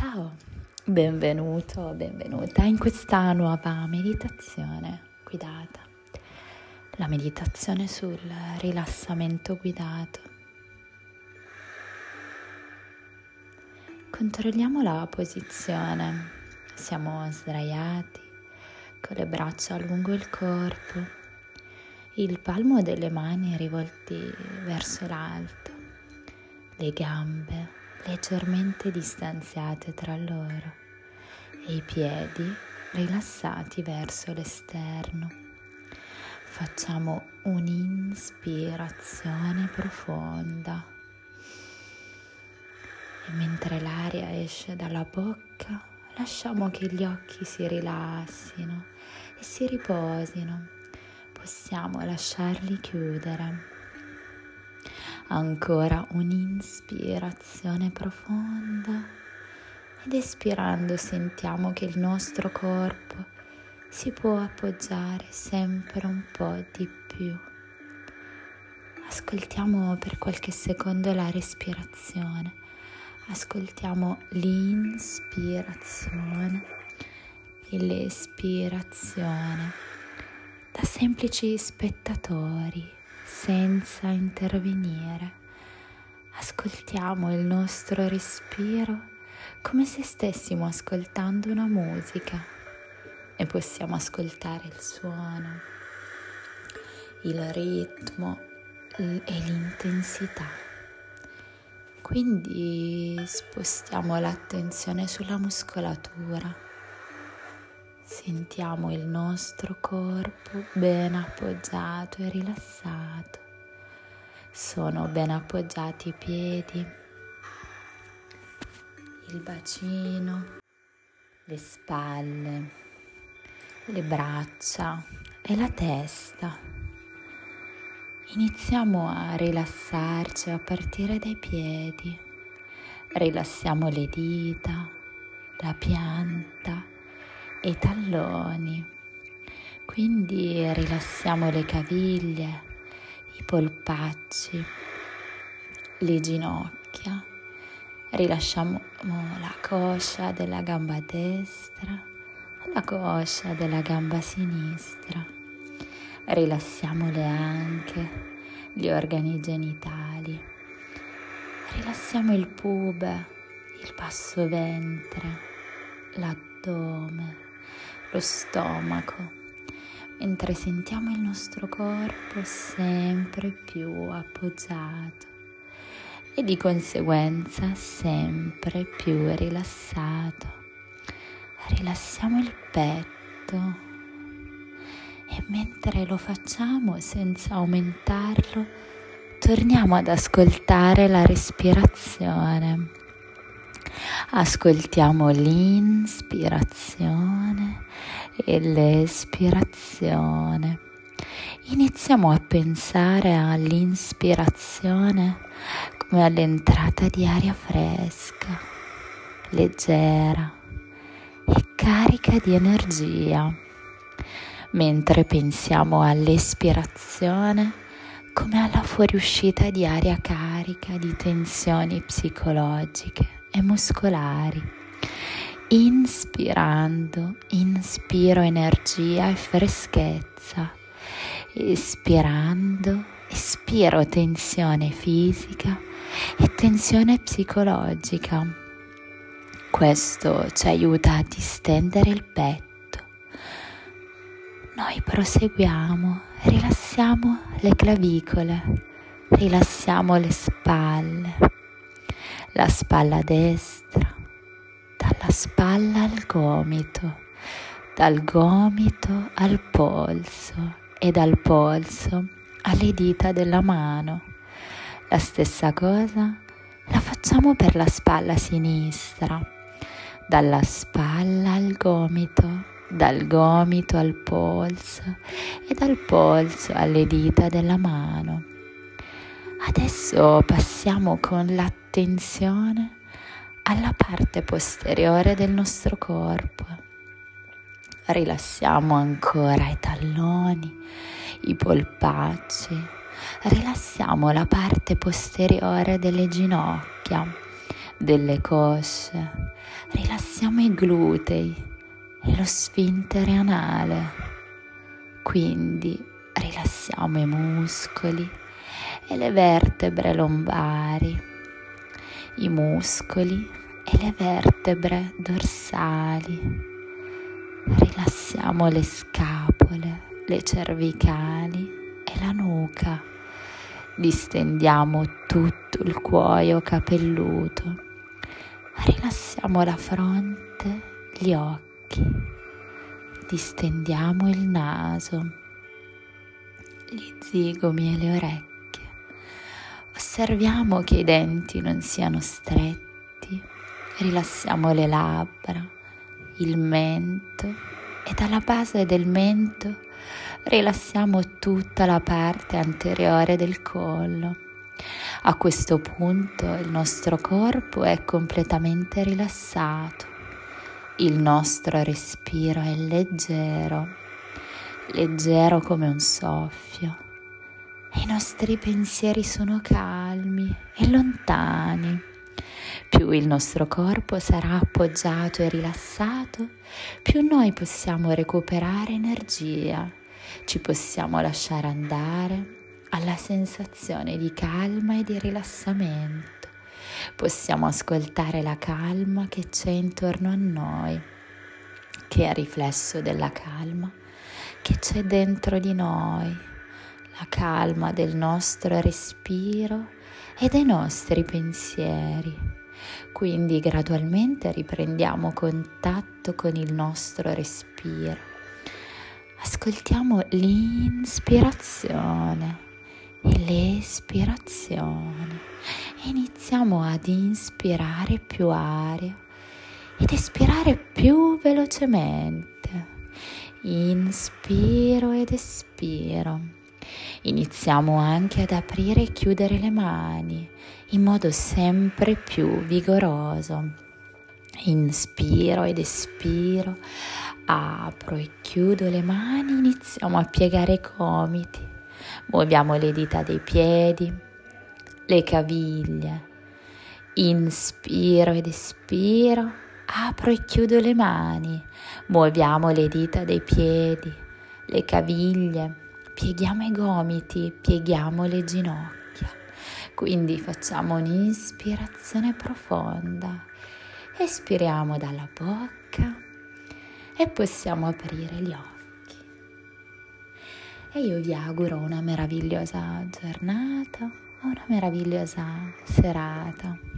Ciao, benvenuto, benvenuta in questa nuova meditazione guidata, la meditazione sul rilassamento guidato. Controlliamo la posizione, siamo sdraiati con le braccia lungo il corpo, il palmo delle mani rivolti verso l'alto, le gambe leggermente distanziate tra loro e i piedi rilassati verso l'esterno. Facciamo un'inspirazione profonda e mentre l'aria esce dalla bocca lasciamo che gli occhi si rilassino e si riposino. Possiamo lasciarli chiudere Ancora un'inspirazione profonda. Ed espirando sentiamo che il nostro corpo si può appoggiare sempre un po' di più. Ascoltiamo per qualche secondo la respirazione, ascoltiamo l'inspirazione e l'espirazione da semplici spettatori senza intervenire. Ascoltiamo il nostro respiro come se stessimo ascoltando una musica e possiamo ascoltare il suono, il ritmo e l'intensità. Quindi spostiamo l'attenzione sulla muscolatura Sentiamo il nostro corpo ben appoggiato e rilassato. Sono ben appoggiati i piedi, il bacino, le spalle, le braccia e la testa. Iniziamo a rilassarci a partire dai piedi. Rilassiamo le dita, la pianta e i talloni. Quindi rilassiamo le caviglie, i polpacci, le ginocchia, rilasciamo la coscia della gamba destra, la coscia della gamba sinistra, rilassiamo le anche, gli organi genitali, rilassiamo il pube, il basso ventre, l'addome lo stomaco, mentre sentiamo il nostro corpo sempre più appoggiato e di conseguenza sempre più rilassato. Rilassiamo il petto e mentre lo facciamo senza aumentarlo, torniamo ad ascoltare la respirazione. Ascoltiamo l'inspirazione e l'espirazione. Iniziamo a pensare all'inspirazione come all'entrata di aria fresca, leggera e carica di energia, mentre pensiamo all'espirazione come alla fuoriuscita di aria carica di tensioni psicologiche e muscolari. Inspirando, inspiro energia e freschezza. Espirando, espiro tensione fisica e tensione psicologica. Questo ci aiuta a distendere il petto. Noi proseguiamo, rilassiamo le clavicole, rilassiamo le spalle la spalla destra, spalla al gomito, dal gomito al polso e dal polso alle dita della mano. La stessa cosa la facciamo per la spalla sinistra, dalla spalla al gomito, dal gomito al polso e dal polso alle dita della mano. Adesso passiamo con l'attenzione alla parte posteriore del nostro corpo. Rilassiamo ancora i talloni, i polpacci, rilassiamo la parte posteriore delle ginocchia, delle cosce, rilassiamo i glutei e lo sfintere anale. Quindi rilassiamo i muscoli e le vertebre lombari, i muscoli e le vertebre dorsali. Rilassiamo le scapole, le cervicali e la nuca. Distendiamo tutto il cuoio capelluto. Rilassiamo la fronte, gli occhi. Distendiamo il naso, gli zigomi e le orecchie. Osserviamo che i denti non siano stretti. Rilassiamo le labbra, il mento e dalla base del mento rilassiamo tutta la parte anteriore del collo. A questo punto il nostro corpo è completamente rilassato, il nostro respiro è leggero, leggero come un soffio. I nostri pensieri sono calmi e lontani. Più il nostro corpo sarà appoggiato e rilassato, più noi possiamo recuperare energia ci possiamo lasciare andare alla sensazione di calma e di rilassamento. Possiamo ascoltare la calma che c'è intorno a noi, che è riflesso della calma che c'è dentro di noi, la calma del nostro respiro e dei nostri pensieri. Quindi gradualmente riprendiamo contatto con il nostro respiro ascoltiamo l'inspirazione e l'espirazione iniziamo ad inspirare più aria ed espirare più velocemente. Inspiro ed espiro. Iniziamo anche ad aprire e chiudere le mani in modo sempre più vigoroso. Inspiro ed espiro apro e chiudo le mani, iniziamo a piegare i gomiti, muoviamo le dita dei piedi, le caviglie, inspiro ed espiro, apro e chiudo le mani, muoviamo le dita dei piedi, le caviglie, pieghiamo i gomiti, pieghiamo le ginocchia. Quindi facciamo un'ispirazione profonda, espiriamo dalla bocca e possiamo aprire gli occhi. E io vi auguro una meravigliosa giornata, una meravigliosa serata.